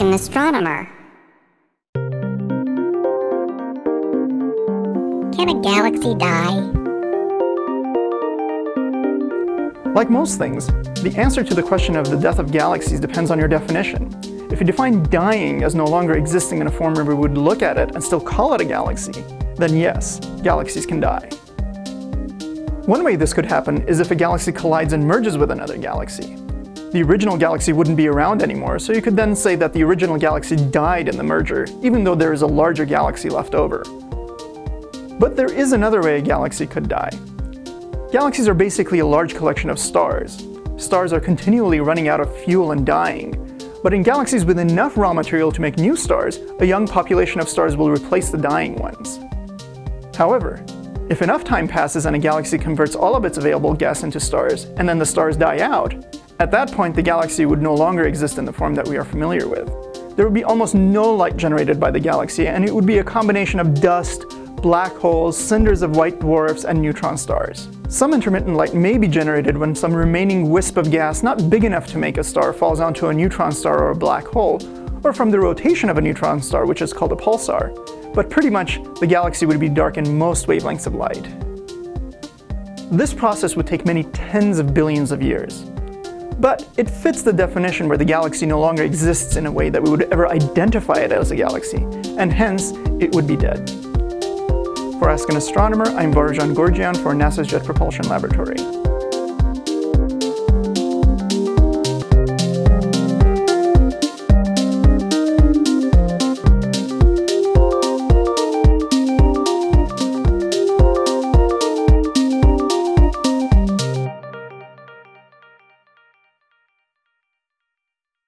astronomer. Can a galaxy die? Like most things, the answer to the question of the death of galaxies depends on your definition. If you define dying as no longer existing in a form where we would look at it and still call it a galaxy, then yes, galaxies can die. One way this could happen is if a galaxy collides and merges with another galaxy. The original galaxy wouldn't be around anymore, so you could then say that the original galaxy died in the merger, even though there is a larger galaxy left over. But there is another way a galaxy could die. Galaxies are basically a large collection of stars. Stars are continually running out of fuel and dying. But in galaxies with enough raw material to make new stars, a young population of stars will replace the dying ones. However, if enough time passes and a galaxy converts all of its available gas into stars, and then the stars die out, at that point the galaxy would no longer exist in the form that we are familiar with. There would be almost no light generated by the galaxy, and it would be a combination of dust, black holes, cinders of white dwarfs, and neutron stars. Some intermittent light may be generated when some remaining wisp of gas not big enough to make a star falls onto a neutron star or a black hole, or from the rotation of a neutron star, which is called a pulsar but pretty much the galaxy would be dark in most wavelengths of light. This process would take many tens of billions of years. But it fits the definition where the galaxy no longer exists in a way that we would ever identify it as a galaxy, and hence it would be dead. For Ask an Astronomer, I'm Varoujan Gorjian for NASA's Jet Propulsion Laboratory.